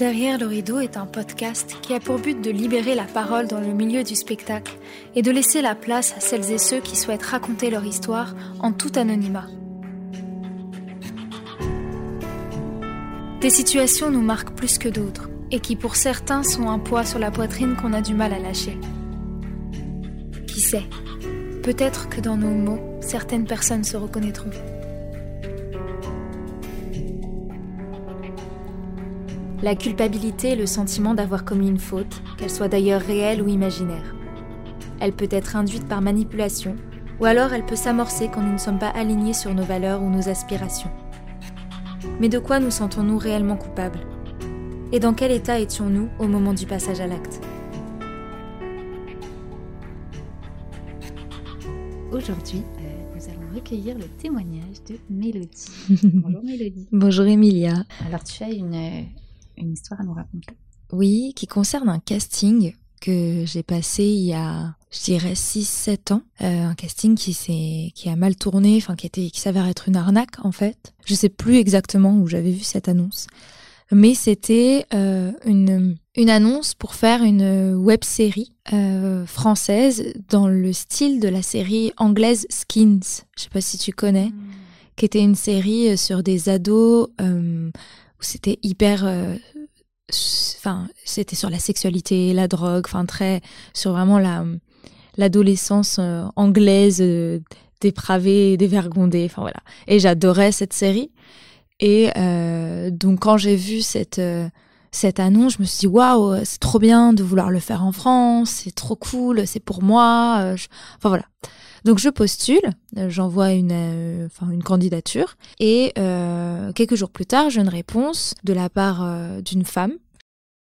Derrière le rideau est un podcast qui a pour but de libérer la parole dans le milieu du spectacle et de laisser la place à celles et ceux qui souhaitent raconter leur histoire en tout anonymat. Des situations nous marquent plus que d'autres et qui pour certains sont un poids sur la poitrine qu'on a du mal à lâcher. Qui sait? Peut-être que dans nos mots, certaines personnes se reconnaîtront. La culpabilité est le sentiment d'avoir commis une faute, qu'elle soit d'ailleurs réelle ou imaginaire. Elle peut être induite par manipulation, ou alors elle peut s'amorcer quand nous ne sommes pas alignés sur nos valeurs ou nos aspirations. Mais de quoi nous sentons-nous réellement coupables? Et dans quel état étions-nous au moment du passage à l'acte? Aujourd'hui, euh, nous allons recueillir le témoignage de Mélodie. Bonjour Mélodie. Bonjour Emilia. Alors tu as une, une histoire à nous raconter. Oui, qui concerne un casting que j'ai passé il y a, je dirais, 6-7 ans. Euh, un casting qui, qui a mal tourné, enfin qui, était, qui s'avère être une arnaque en fait. Je sais plus exactement où j'avais vu cette annonce. Mais c'était euh, une, une annonce pour faire une web série euh, française dans le style de la série anglaise Skins. Je sais pas si tu connais, Hmm. qui était une série sur des ados c'était hyper euh, enfin c'était sur la sexualité la drogue enfin très sur vraiment la l'adolescence euh, anglaise euh, dépravée dévergondée enfin voilà et j'adorais cette série et donc quand j'ai vu cette cette annonce, je me suis dit waouh, c'est trop bien de vouloir le faire en France, c'est trop cool, c'est pour moi. Enfin voilà. Donc je postule, euh, j'envoie une, euh, enfin une candidature et euh, quelques jours plus tard, j'ai une réponse de la part euh, d'une femme.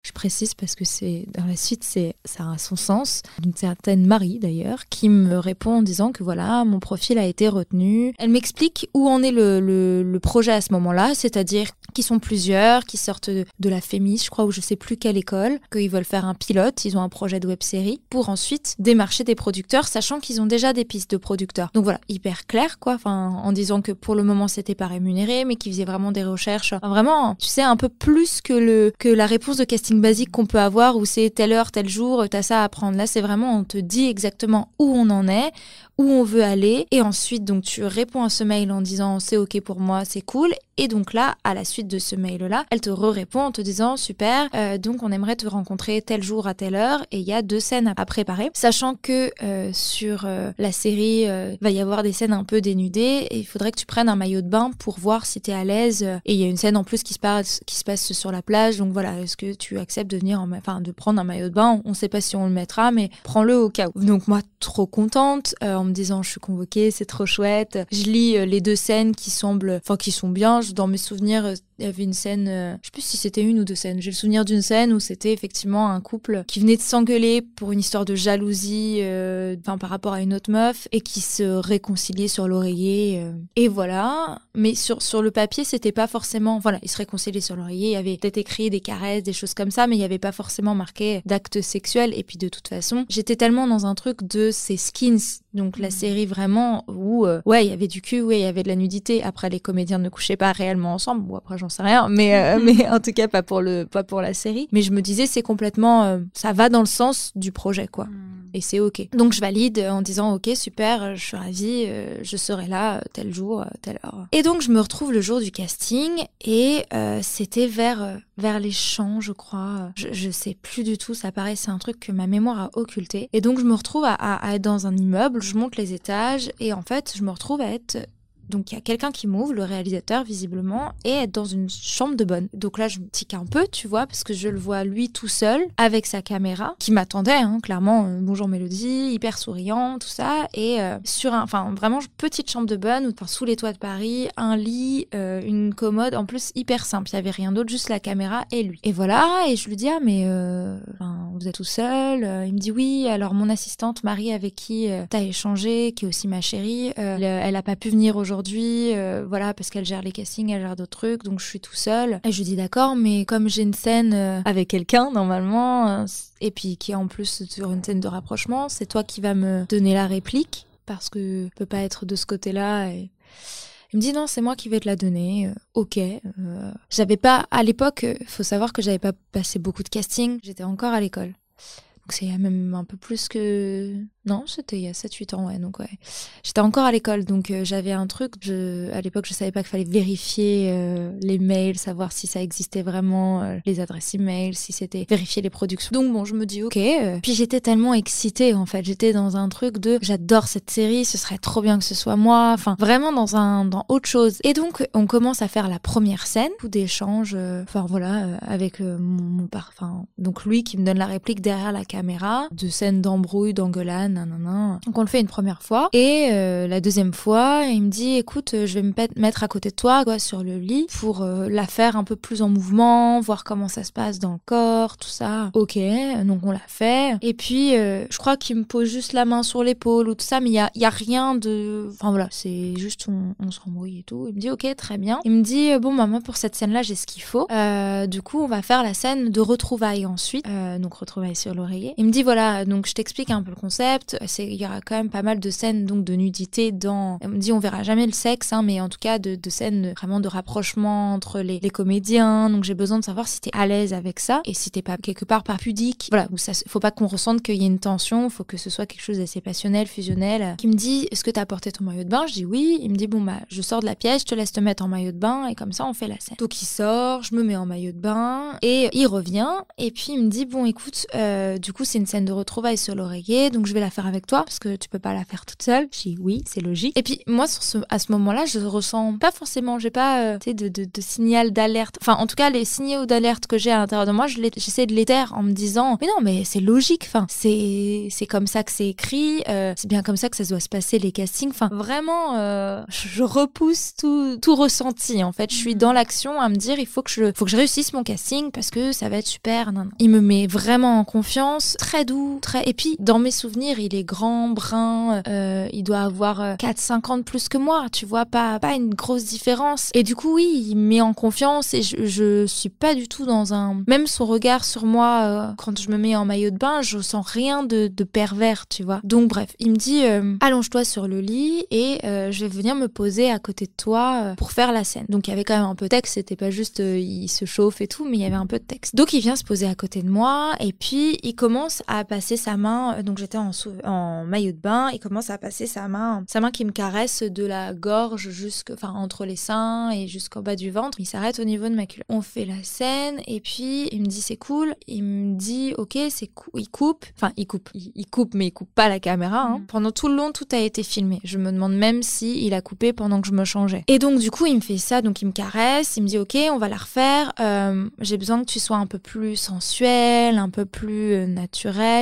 Je précise parce que c'est dans la suite, c'est ça a son sens. D'une certaine Marie d'ailleurs, qui me répond en disant que voilà, mon profil a été retenu. Elle m'explique où en est le, le, le projet à ce moment-là, c'est-à-dire qu'ils sont plusieurs, qui sortent de, la Fémis, je crois, ou je sais plus quelle école, qu'ils veulent faire un pilote, ils ont un projet de web série pour ensuite démarcher des producteurs, sachant qu'ils ont déjà des pistes de producteurs. Donc voilà, hyper clair quoi, enfin en disant que pour le moment c'était pas rémunéré, mais qu'ils faisaient vraiment des recherches, vraiment, tu sais, un peu plus que le que la réponse de casting basique qu'on peut avoir où c'est telle heure, tel jour, t'as ça à apprendre. Là, c'est vraiment on te dit exactement où on en est, où on veut aller, et ensuite donc tu réponds à ce mail en disant c'est ok pour moi, c'est cool, et donc là, à la suite de ce mail-là, elle te répond en te disant super, euh, donc on aimerait te rencontrer tel jour à telle heure, et il y a deux scènes à préparer, sachant que euh, sur euh, la série, va y avoir des scènes un peu dénudées, et il faudrait que tu prennes un maillot de bain pour voir si t'es à l'aise. Et il y a une scène en plus qui se passe, qui se passe sur la plage, donc voilà, est-ce que tu acceptes de venir, en ma- enfin de prendre un maillot de bain? On sait pas si on le mettra, mais prends-le au cas où. Donc moi, trop contente, me disant je suis convoquée, c'est trop chouette. Je lis euh, les deux scènes qui semblent, enfin qui sont bien. Dans mes souvenirs, il y avait une scène, euh, je sais plus si c'était une ou deux scènes. J'ai le souvenir d'une scène où c'était effectivement un couple qui venait de s'engueuler pour une histoire de jalousie, euh, enfin par rapport à une autre meuf, et qui se réconciliait sur l'oreiller. euh. Et voilà. Mais sur sur le papier, c'était pas forcément, voilà, ils se réconciliaient sur l'oreiller. Il y avait peut-être écrit des caresses, des choses comme ça, mais il y avait pas forcément marqué d'actes sexuels. Et puis de toute façon, j'étais tellement dans un truc de ces skins, donc la série vraiment où euh, ouais, il y avait du cul, ouais, il y avait de la nudité. Après, les comédiens ne couchaient pas réellement ensemble. Bon, après, j'en sais rien, mais euh, mais en tout cas pas pour le pas pour la série. Mais je me disais, c'est complètement, euh, ça va dans le sens du projet, quoi. Et c'est ok. Donc je valide en disant ok super, euh, je suis ravie, je serai là tel jour, telle heure. Et donc je me retrouve le jour du casting et euh, c'était vers vers les champs je crois. Je, je sais plus du tout, ça paraît c'est un truc que ma mémoire a occulté. Et donc je me retrouve à, à- à être dans un immeuble, je monte les étages et en fait je me retrouve à être donc il y a quelqu'un qui m'ouvre, le réalisateur visiblement, et être dans une chambre de bonne. Donc là je me tique un peu, tu vois, parce que je le vois lui tout seul avec sa caméra, qui m'attendait, hein, clairement. euh, bonjour Mélodie, hyper souriant, tout ça, et euh, sur un, enfin vraiment petite chambre de bonne, enfin sous les toits de Paris, un lit, euh, une commode, en plus hyper simple. Il y avait rien d'autre, juste la caméra et lui. Et voilà, et je lui dis ah mais euh, vous êtes tout seul. Euh, Il me dit oui. Alors mon assistante Marie avec qui t'as échangé, qui est aussi ma chérie, elle, elle a pas pu venir aujourd'hui, euh, voilà parce qu'elle gère les castings, elle gère d'autres trucs, donc je suis tout seul. Et je lui dis d'accord, mais comme j'ai une scène euh, avec quelqu'un normalement, euh, et puis qui est en plus sur une scène de rapprochement, c'est toi qui vas me donner la réplique parce que je peux pas être de ce côté-là. Et... Il me dit non, c'est moi qui vais te la donner. Ok. j'avais pas à l'époque, faut savoir que j'avais pas passé beaucoup de casting. J'étais encore à l'école. Donc c'est même un peu plus que non, c'était il y a 7-8 ans, ouais. Donc, ouais. J'étais encore à l'école, donc euh, j'avais un truc. Je, à l'époque, je savais pas qu'il fallait vérifier euh, les mails, savoir si ça existait vraiment, euh, les adresses email, si c'était vérifier les productions. Donc, bon, je me dis, ok. Puis j'étais tellement excitée, en fait. J'étais dans un truc de j'adore cette série, ce serait trop bien que ce soit moi. Enfin, vraiment dans un, dans autre chose. Et donc, on commence à faire la première scène, tout d'échange, enfin, voilà, avec mon, mon parfum. Donc, lui qui me donne la réplique derrière la caméra, de scène d'embrouille, d'engueulade donc on le fait une première fois. Et euh, la deuxième fois, il me dit, écoute, euh, je vais me mettre à côté de toi, quoi, sur le lit, pour euh, la faire un peu plus en mouvement, voir comment ça se passe dans le corps, tout ça. Ok, donc on l'a fait. Et puis, je crois qu'il me pose juste la main sur l'épaule ou tout ça, mais il y a, a, rien de... Enfin voilà, c'est juste on, se rembrouille et tout. Il me dit, ok, très bien. Il me dit, bon, maman, pour cette scène-là, j'ai ce qu'il faut. du coup, on va faire la scène de retrouvailles ensuite. donc retrouvailles sur l'oreiller. Il me dit, voilà, donc je t'explique un peu le concept il y aura quand même pas mal de scènes donc de nudité dans. On me dit on verra jamais le sexe, hein, mais en tout cas de, scènes vraiment de rapprochement entre les, comédiens. Donc j'ai besoin de savoir si t'es à l'aise avec ça et si t'es pas quelque part pas pudique. Voilà, ça, faut pas qu'on ressente qu'il y ait une tension. Faut que ce soit quelque chose d'assez passionnel, fusionnel. Qui me dit est-ce que t'as porté ton maillot de bain? Je dis oui. Il me dit bon bah je sors de la pièce, je te laisse te mettre en maillot de bain et comme ça on fait la scène. Donc il sort, je me mets en maillot de bain et il revient et puis il me dit bon écoute, euh, du coup c'est une scène de retrouvailles sur l'oreiller, donc je vais la faire avec toi parce que tu peux pas la faire toute seule. Je dis oui, c'est logique. Et puis moi, sur ce, à ce moment-là, je ressens pas forcément, j'ai pas euh, de, de, de, signal d'alerte. Enfin, en tout cas, les signaux d'alerte que j'ai à l'intérieur de moi, j'essaie de les taire en me disant mais non, mais c'est logique. Enfin, c'est c'est comme ça que c'est écrit. Euh, c'est bien comme ça que ça doit se passer les castings. Enfin, vraiment, euh, je repousse tout tout ressenti. En fait, je suis dans l'action à me dire il faut que je faut que je réussisse mon casting parce que ça va être super. Il me met vraiment en confiance, très doux, très. Et puis dans mes souvenirs, il est grand, brun, euh, il doit avoir 4-5 ans de plus que moi, tu vois, pas, pas une grosse différence. Et du coup, oui, il me met en confiance et je, suis pas du tout dans un... Même son regard sur moi, euh, quand je me mets en maillot de bain, je sens rien de, pervers, tu vois. Donc bref, il me dit, euh, allonge-toi sur le lit et je vais venir me poser à côté de toi pour faire la scène. Donc il y avait quand même un peu de texte, c'était pas juste il se chauffe et tout, mais il y avait un peu de texte. Donc il vient se poser à côté de moi et puis il commence à passer sa main, donc j'étais en, en maillot de bain, il commence à passer sa main, sa main qui me caresse de la gorge jusque, enfin entre les seins et jusqu'au bas du ventre. Il s'arrête au niveau de ma culotte. On fait la scène et puis il me dit c'est cool. Il me dit ok c'est cool. Il coupe, enfin il coupe, il, coupe mais il coupe pas la caméra. Hein. Mm. Pendant tout le long tout a été filmé. Je me demande même si il a coupé pendant que je me changeais. Et donc du coup il me fait ça, donc il me caresse, il me dit ok on va la refaire. Euh, j'ai besoin que tu sois un peu plus sensuel, un peu plus euh,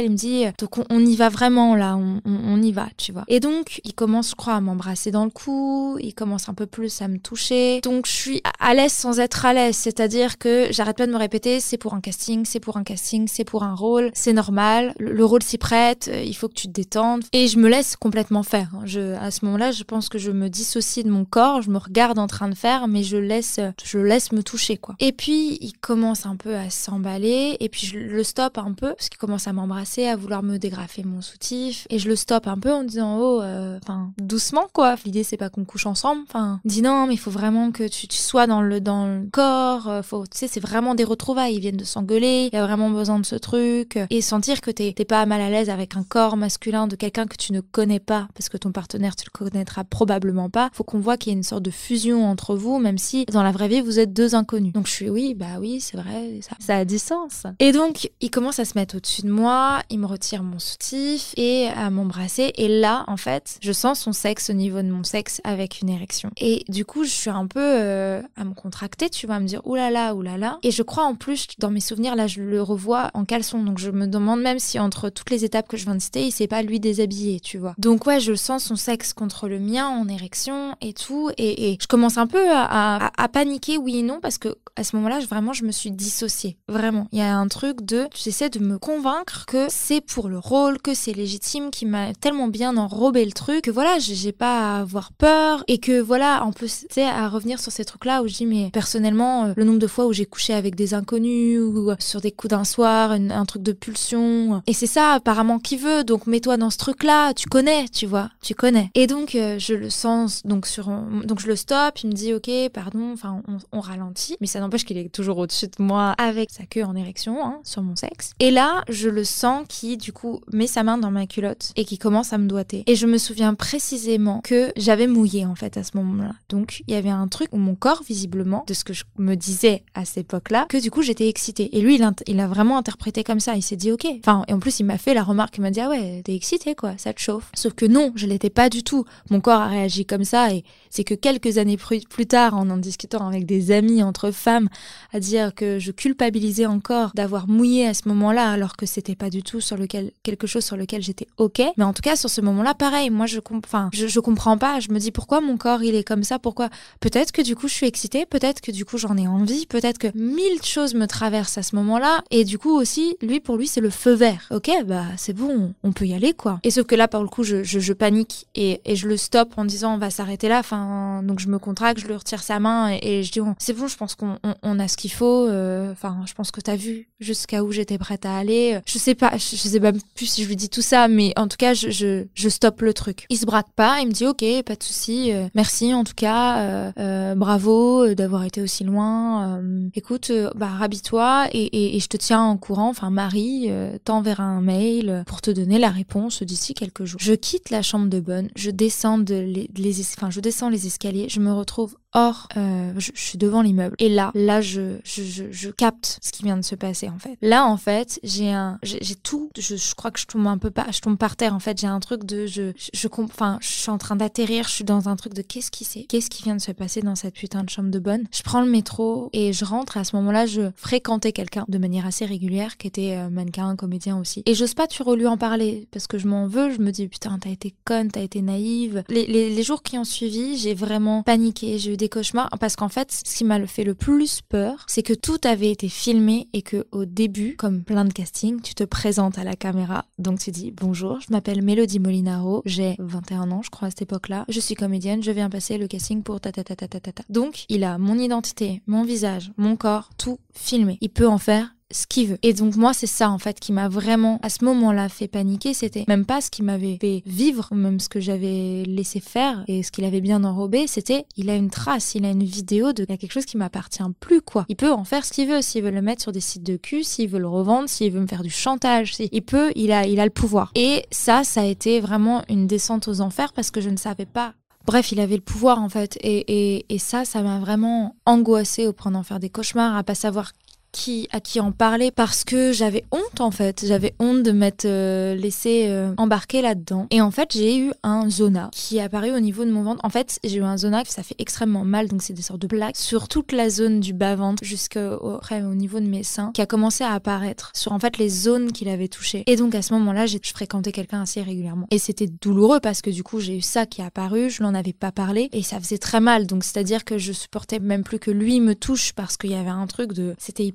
Il me dit donc on, y va vraiment là, on, y va, tu vois. Et donc, il commence, je crois, à m'embrasser dans le cou, il commence un peu plus à me toucher. Donc, je suis à l'aise sans être à l'aise, c'est-à-dire que j'arrête pas de me répéter, c'est pour un casting, c'est pour un casting, c'est pour un rôle, c'est normal, le, rôle s'y prête, euh, il faut que tu te détendes. Et je me laisse complètement faire. Je, à ce moment-là, je pense que je me dissocie de mon corps, je me regarde en train de faire, mais je laisse, je laisse me toucher, quoi. Et puis, il commence un peu à s'emballer, et puis je le stoppe un peu, parce qu'il commence à m'embrasser, à vouloir me dégrafer mon soutif, et je le stoppe un peu en disant oh euh, enfin doucement quoi. L'idée c'est pas qu'on couche ensemble. Enfin dit non mais il faut vraiment que tu, sois dans le dans le corps. Euh, faut tu sais c'est vraiment des retrouvailles. Ils viennent de s'engueuler. Il y a vraiment besoin de ce truc. Et sentir que t'es pas mal à l'aise avec un corps masculin de quelqu'un que tu ne connais pas parce que ton partenaire tu le connaîtras probablement pas. Faut qu'on voit qu'il y a une sorte de fusion entre vous même si dans la vraie vie vous êtes deux inconnus. Donc je suis oui bah oui c'est vrai ça, ça a du sens. Et donc il commence à se mettre au-dessus de moi il me retire mon soutif et à m'embrasser et là, en fait, je sens son sexe au niveau de mon sexe avec une érection. Et du coup, je suis un peu euh, à me contracter, tu vois, à me dire oulala, oulala. Et je crois en plus, dans mes souvenirs, là, je le revois en caleçon. Donc je me demande même si entre toutes les étapes que je viens de citer, il s'est pas lui déshabillé, tu vois. Donc ouais, je sens son sexe contre le mien en érection et tout. Et, je commence un peu à, à, paniquer, oui et non, parce que à ce moment-là, vraiment, je me suis dissociée. Vraiment. Il y a un truc de, j'essaie de me convaincre que c'est pour le rôle, que c'est légitime, qui m'a tellement bien enrobé le truc que voilà, j'ai pas à avoir peur et que voilà, en plus, tu sais, à revenir sur ces trucs-là où je dis, mais personnellement, euh, le nombre de fois où j'ai couché avec des inconnus ou sur des coups d'un soir, un truc de pulsion. Et c'est ça, apparemment, qui veut. Donc, mets-toi dans ce truc-là. Tu connais, tu vois, tu connais. Et donc, euh, je le sens, donc, sur, donc je le stoppe. Il me dit, OK, pardon, enfin, on, ralentit. Mais ça n'empêche qu'il est toujours au-dessus de moi avec sa queue en érection, hein, sur mon sexe. Et là, je le sens qui, du coup, met sa main dans ma culotte et qui commence à me doiter. Et je me souviens précisément que j'avais mouillé, en fait, à ce moment-là. Donc, il y avait un truc où mon corps, visiblement, de ce que je me disais à cette époque-là, que du coup, j'étais excitée. Et lui, il, a vraiment interprété comme ça. Il s'est dit, OK. Enfin, et en plus, il m'a fait la remarque, il m'a dit, ah ouais, t'es excitée, quoi, ça te chauffe. Sauf que non, je l'étais pas du tout. Mon corps a réagi comme ça et c'est que quelques années plus tard, en en discutant avec des amis entre femmes, à dire que je culpabilisais encore d'avoir mouillé à ce moment-là, alors que c'était pas du tout sur lequel, quelque chose sur lequel j'étais OK. Mais en tout cas, sur ce moment-là, pareil, moi, je, enfin, je, je comprends pas. Je me dis pourquoi mon corps, il est comme ça, pourquoi? Peut-être que du coup, je suis excitée, peut-être que du coup, j'en ai envie, peut-être que mille choses me traversent à ce moment-là. Et du coup, aussi, lui, pour lui, c'est le feu vert. Ok, bah, c'est bon, on peut y aller, quoi. Et sauf que là, pour le coup, je, je, panique et, et, je le stoppe en disant, on va s'arrêter là. Enfin, donc je me contracte, je lui retire sa main et, je dis, c'est bon, je pense qu'on on, a ce qu'il faut. Euh, enfin, je pense que t'as vu jusqu'à où j'étais prête à aller. Je sais pas, je, sais pas plus si je lui dis tout ça, mais en tout cas, je, je, je stoppe le truc. Il se braque pas, il me dit, ok, pas de souci, euh, merci en tout cas, euh, euh bravo d'avoir été aussi loin. écoute, bah, rabis-toi et, et, je te tiens en courant. Enfin, Marie t'enverra un mail pour te donner la réponse d'ici quelques jours. Je quitte la chambre de bonne, je descends de les, les, enfin, je descends les escaliers, je me retrouve Or, euh, je, suis devant l'immeuble. Et là, là, je, je, je, capte ce qui vient de se passer, en fait. Là, en fait, j'ai un, j'ai tout, je, je, crois que je tombe un peu pas, je tombe par terre, en fait. J'ai un truc de, je, je, enfin, je suis en train d'atterrir, je suis dans un truc de qu'est-ce qui c'est, qu'est-ce qui vient de se passer dans cette putain de chambre de bonne. Je prends le métro et je rentre. à ce moment-là, je fréquentais quelqu'un de manière assez régulière, qui était euh, mannequin, comédien aussi. Et j'ose pas toujours lui en parler, parce que je m'en veux, je me dis, putain, t'as été conne, t'as été naïve. Les, les, les jours qui ont suivi, j'ai vraiment paniqué, j'ai cauchemars parce qu'en fait, ce qui m'a fait le plus peur, c'est que tout avait été filmé et que au début, comme plein de castings, tu te présentes à la caméra. Donc tu dis bonjour, je m'appelle Mélodie Molinaro, j'ai 21 ans, je crois à cette époque-là. Je suis comédienne, je viens passer le casting pour ta ta ta ta ta ta. Donc il a mon identité, mon visage, mon corps, tout filmé. Il peut en faire ce qu'il veut. Et donc moi, c'est ça en fait qui m'a vraiment à ce moment-là fait paniquer. C'était même pas ce qui m'avait fait vivre, même ce que j'avais laissé faire et ce qu'il avait bien enrobé. C'était il a une trace, il a une vidéo de quelque chose qui m'appartient plus quoi. Il peut en faire ce qu'il veut. S'il veut le mettre sur des sites de cul, s'il veut le revendre, s'il veut me faire du chantage, il peut, il a, il a le pouvoir. Et ça, ça a été vraiment une descente aux enfers parce que je ne savais pas Bref, il avait le pouvoir en fait. Et, et, et ça, ça m'a vraiment angoissée au point d'en faire des cauchemars, à pas savoir qui, à qui en parler parce que j'avais honte en fait. J'avais honte de m'être euh, laissé euh, embarquer là-dedans. Et en fait, j'ai eu un zona qui est apparu au niveau de mon ventre. En fait, j'ai eu un zona ça fait extrêmement mal, donc c'est des sortes de plaques sur toute la zone du bas-ventre jusqu'au au niveau de mes seins qui a commencé à apparaître sur en fait les zones qu'il avait touchées. Et donc à ce moment-là, j'ai fréquenté quelqu'un assez régulièrement. Et c'était douloureux parce que du coup, j'ai eu ça qui est apparu, je n'en avais pas parlé et ça faisait très mal. Donc c'est-à-dire que je supportais même plus que lui me touche parce qu'il y avait un truc de c'était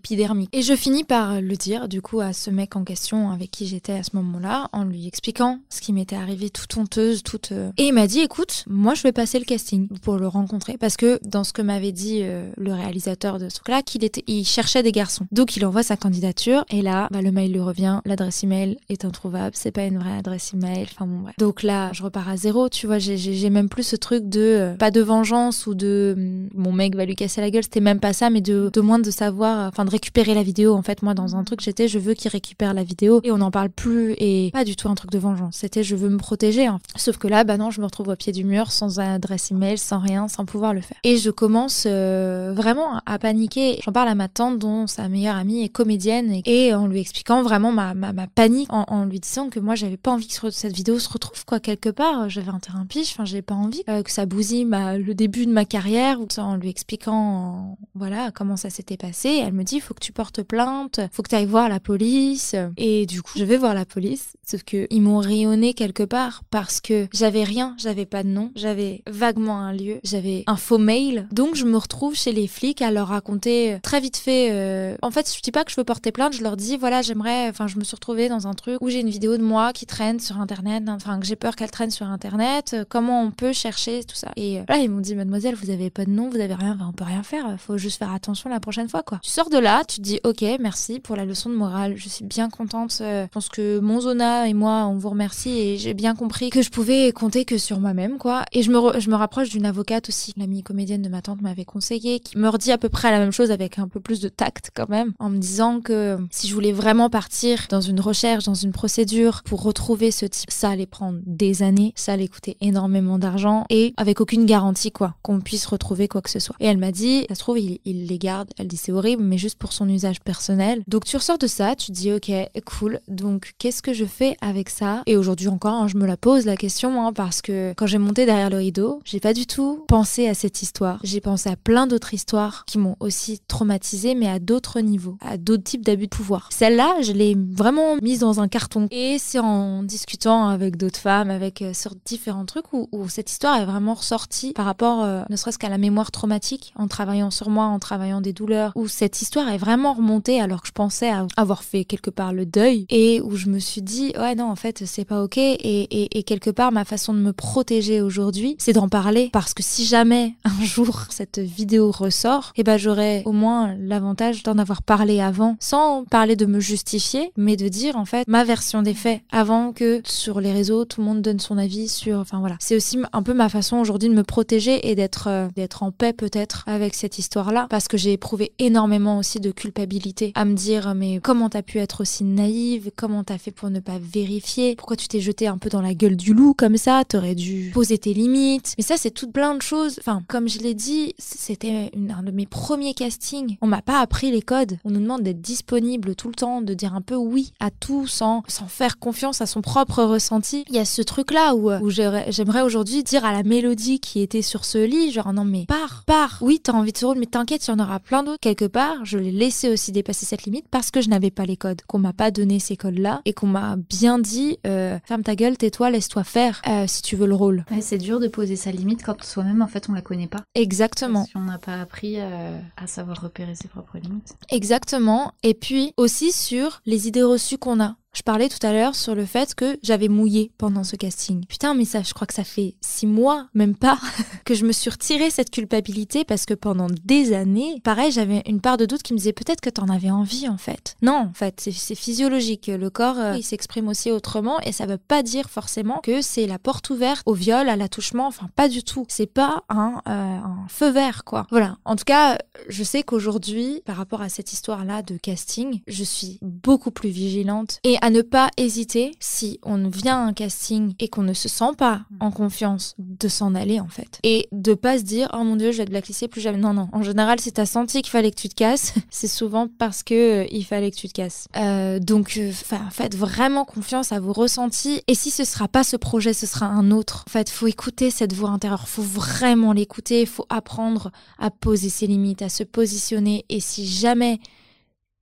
et je finis par le dire, du coup, à ce mec en question avec qui j'étais à ce moment-là, en lui expliquant ce qui m'était arrivé, toute honteuse, toute. Euh, et il m'a dit, écoute, moi, je vais passer le casting pour le rencontrer, parce que dans ce que m'avait dit euh, le réalisateur de ce truc-là, qu'il il cherchait des garçons. Donc, il envoie sa candidature, et là, bah, le mail lui revient, l'adresse email est introuvable, c'est pas une vraie adresse email. Enfin bon, bref. Donc là, je repars à zéro, tu vois, j'ai même plus ce truc de euh, pas de vengeance ou de hum, mon mec va lui casser la gueule, c'était même pas ça, mais de, de moins de savoir, enfin de récupérer la vidéo. En fait, moi, dans un truc, j'étais je veux qu'il récupère la vidéo et on n'en parle plus et pas du tout un truc de vengeance. C'était je veux me protéger. Hein. Sauf que là, bah non, je me retrouve au pied du mur sans adresse email, sans rien, sans pouvoir le faire. Et je commence euh, vraiment à paniquer. J'en parle à ma tante, dont sa meilleure amie est comédienne, et, en lui expliquant vraiment ma, ma, panique, en, lui disant que moi, j'avais pas envie que cette vidéo se retrouve quoi quelque part. J'avais un terrain piche, enfin, j'avais pas envie euh, que ça bousille le début de ma carrière, en lui expliquant, voilà, comment ça s'était passé. elle me dit, faut que tu portes plainte, faut que tu ailles voir la police. Et du coup, je vais voir la police, sauf que ils m'ont rayonné quelque part parce que j'avais rien, j'avais pas de nom, j'avais vaguement un lieu, j'avais un faux mail. Donc je me retrouve chez les flics à leur raconter euh, très vite fait. euh, En fait, je dis pas que je veux porter plainte, je leur dis voilà, j'aimerais. Enfin, je me suis retrouvée dans un truc où j'ai une vidéo de moi qui traîne sur internet, enfin que j'ai peur qu'elle traîne sur internet. euh, Comment on peut chercher tout ça Et euh, là, ils m'ont dit mademoiselle, vous avez pas de nom, vous avez rien, enfin, on peut rien faire. Faut juste faire attention la prochaine fois, quoi. Tu sors de là, tu te dis ok, merci pour la leçon de morale. Je suis bien contente. euh, Je pense que mon Zona et moi, on vous remercie et j'ai bien compris que je pouvais compter que sur moi-même, quoi. Et je me, je me rapproche d'une avocate aussi, l'amie comédienne de ma tante m'avait conseillé, qui me redit à peu près la même chose avec un peu plus de tact quand même, en me disant que si je voulais vraiment partir dans une recherche, dans une procédure pour retrouver ce type, ça allait prendre des années, ça allait coûter énormément d'argent et avec aucune garantie, quoi, qu'on puisse retrouver quoi que ce soit. Et elle m'a dit, ça se trouve, il, il les garde. Elle dit, c'est horrible, mais juste pour son usage personnel. Donc tu ressors de ça, tu dis, ok, cool. Donc qu'est-ce que je fais avec ça? Et aujourd'hui encore, hein, je me la pose la question, hein, parce que quand j'ai monté derrière le rideau, j'ai pas du tout pensé à cette histoire. J'ai pensé à plein d'autres histoires qui m'ont aussi traumatisée, mais à d'autres niveaux, à d'autres types d'abus de pouvoir. Celle-là, je l'ai vraiment mise dans un carton. Et c'est en discutant avec d'autres femmes, avec euh, différents trucs, où, où cette histoire est vraiment ressortie par rapport, euh, ne serait-ce qu'à la mémoire traumatique, en travaillant sur moi, en travaillant des douleurs, où cette histoire est vraiment remontée alors que je pensais avoir fait quelque part le deuil, et où je me suis dit, ouais non, en fait, c'est pas ok, et, et, et quelque part, ma façon de me protéger aujourd'hui, c'est d'en parler, parce que si jamais un jour cette vidéo ressort, eh ben j'aurais au moins l'avantage d'en avoir parlé avant, sans parler de me justifier, mais de dire en fait ma version des faits avant que sur les réseaux tout le monde donne son avis sur. Enfin voilà, c'est aussi un peu ma façon aujourd'hui de me protéger et d'être euh, d'être en paix peut-être avec cette histoire-là, parce que j'ai éprouvé énormément aussi de culpabilité à me dire mais comment t'as pu être aussi naïve, comment t'as fait pour ne pas vérifier, pourquoi tu t'es jeté un peu dans la gueule du loup comme ça, t'aurais dû poser tes limites. Mais ça c'est tout plein de choses. Enfin comme je l'ai dit, c'était un de mes premiers castings. On m'a pas appris les codes. On nous demande d'être disponible tout le temps, de dire un peu oui à tout sans, sans faire confiance à son propre ressenti. Il y a ce truc-là où, où j'aurais- j'aimerais aujourd'hui dire à la mélodie qui était sur ce lit, genre non mais pars, pars. Oui, t'as envie de ce rôle, mais t'inquiète, il y en aura plein d'autres. Quelque part, je l'ai laissé aussi dépasser cette limite parce que je n'avais pas les codes, qu'on m'a pas donné ces codes-là et qu'on m'a bien dit euh, ferme ta gueule, tais-toi, laisse-toi faire euh, si tu veux le rôle. Ouais, c'est dur de poser sa limite quand soi-même, en fait, on la connaît pas. Exactement. Si on n'a pas appris euh, à savoir repérer ses propres limites. Exactement. Et puis aussi sur les idées reçues qu'on a. Je parlais tout à l'heure sur le fait que j'avais mouillé pendant ce casting. Putain, mais ça, je crois que ça fait six mois, même pas, que je me suis retiré cette culpabilité parce que pendant des années, pareil, j'avais une part de doute qui me disait peut-être que t'en avais envie en fait. Non, en fait, c'est- c'est physiologique. Le corps, euh, il s'exprime aussi autrement et ça veut pas dire forcément que c'est la porte ouverte au viol, à l'attouchement. Enfin, pas du tout. C'est pas un, euh, un feu vert, quoi. Voilà. En tout cas, je sais qu'aujourd'hui, par rapport à cette histoire-là de casting, je suis beaucoup plus vigilante et à ne pas hésiter si on vient à un casting et qu'on ne se sent pas en confiance de s'en aller en fait. Et de pas se dire oh mon dieu je vais te blacklister plus jamais. Non non. En général si t'as senti qu'il fallait que tu te casses c'est souvent parce que euh, il fallait que tu te casses. Euh, donc euh, faites vraiment confiance à vos ressentis. Et si ce sera pas ce projet ce sera un autre. En fait faut écouter cette voix intérieure. Faut vraiment l'écouter. Faut apprendre à poser ses limites à se positionner. Et si jamais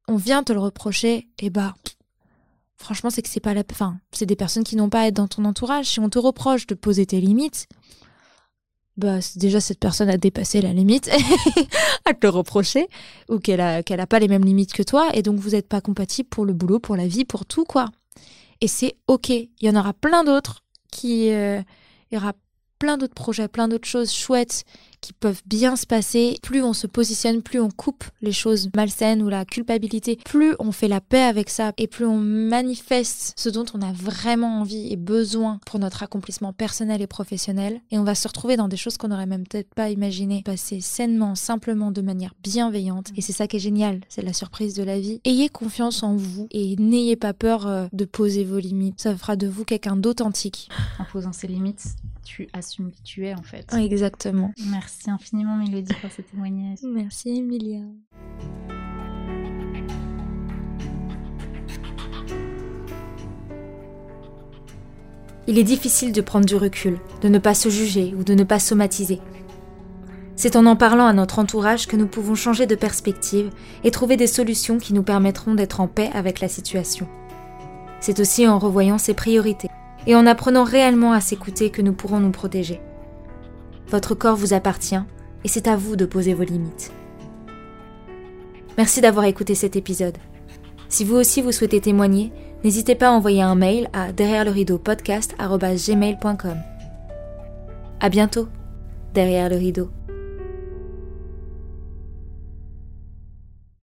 on vient te le reprocher, eh bah, franchement, c'est que c'est pas la. Enfin, c'est des personnes qui n'ont pas à être dans ton entourage. Si on te reproche de poser tes limites, bah, déjà cette personne a dépassé la limite à te le reprocher, ou qu'elle a, a pas les mêmes limites que toi, et donc vous n'êtes pas compatible pour le boulot, pour la vie, pour tout, quoi. Et c'est ok. Il y en aura plein d'autres qui. euh, il y aura plein d'autres projets, plein d'autres choses chouettes qui peuvent bien se passer. Plus on se positionne, plus on coupe les choses malsaines ou la culpabilité, plus on fait la paix avec ça et plus on manifeste ce dont on a vraiment envie et besoin pour notre accomplissement personnel et professionnel. Et on va se retrouver dans des choses qu'on n'aurait même peut-être pas imaginé passer sainement, simplement, de manière bienveillante. Et c'est ça qui est génial, c'est la surprise de la vie. Ayez confiance en vous et n'ayez pas peur euh, de poser vos limites. Ça fera de vous quelqu'un d'authentique. En posant ses limites, tu assumes qui tu es, en fait. Exactement. Merci infiniment, Mélodie, pour ce témoignage. Merci Emilia. Il est difficile de prendre du recul, de ne pas se juger ou de ne pas somatiser. C'est en en parlant à notre entourage que nous pouvons changer de perspective et trouver des solutions qui nous permettront d'être en paix avec la situation. C'est aussi en revoyant ses priorités et en apprenant réellement à s'écouter que nous pourrons nous protéger. Votre corps vous appartient et c'est à vous de poser vos limites. Merci d'avoir écouté cet épisode. Si vous aussi vous souhaitez témoigner, n'hésitez pas à envoyer un mail à derrière le rideau podcast À bientôt, derrière le rideau.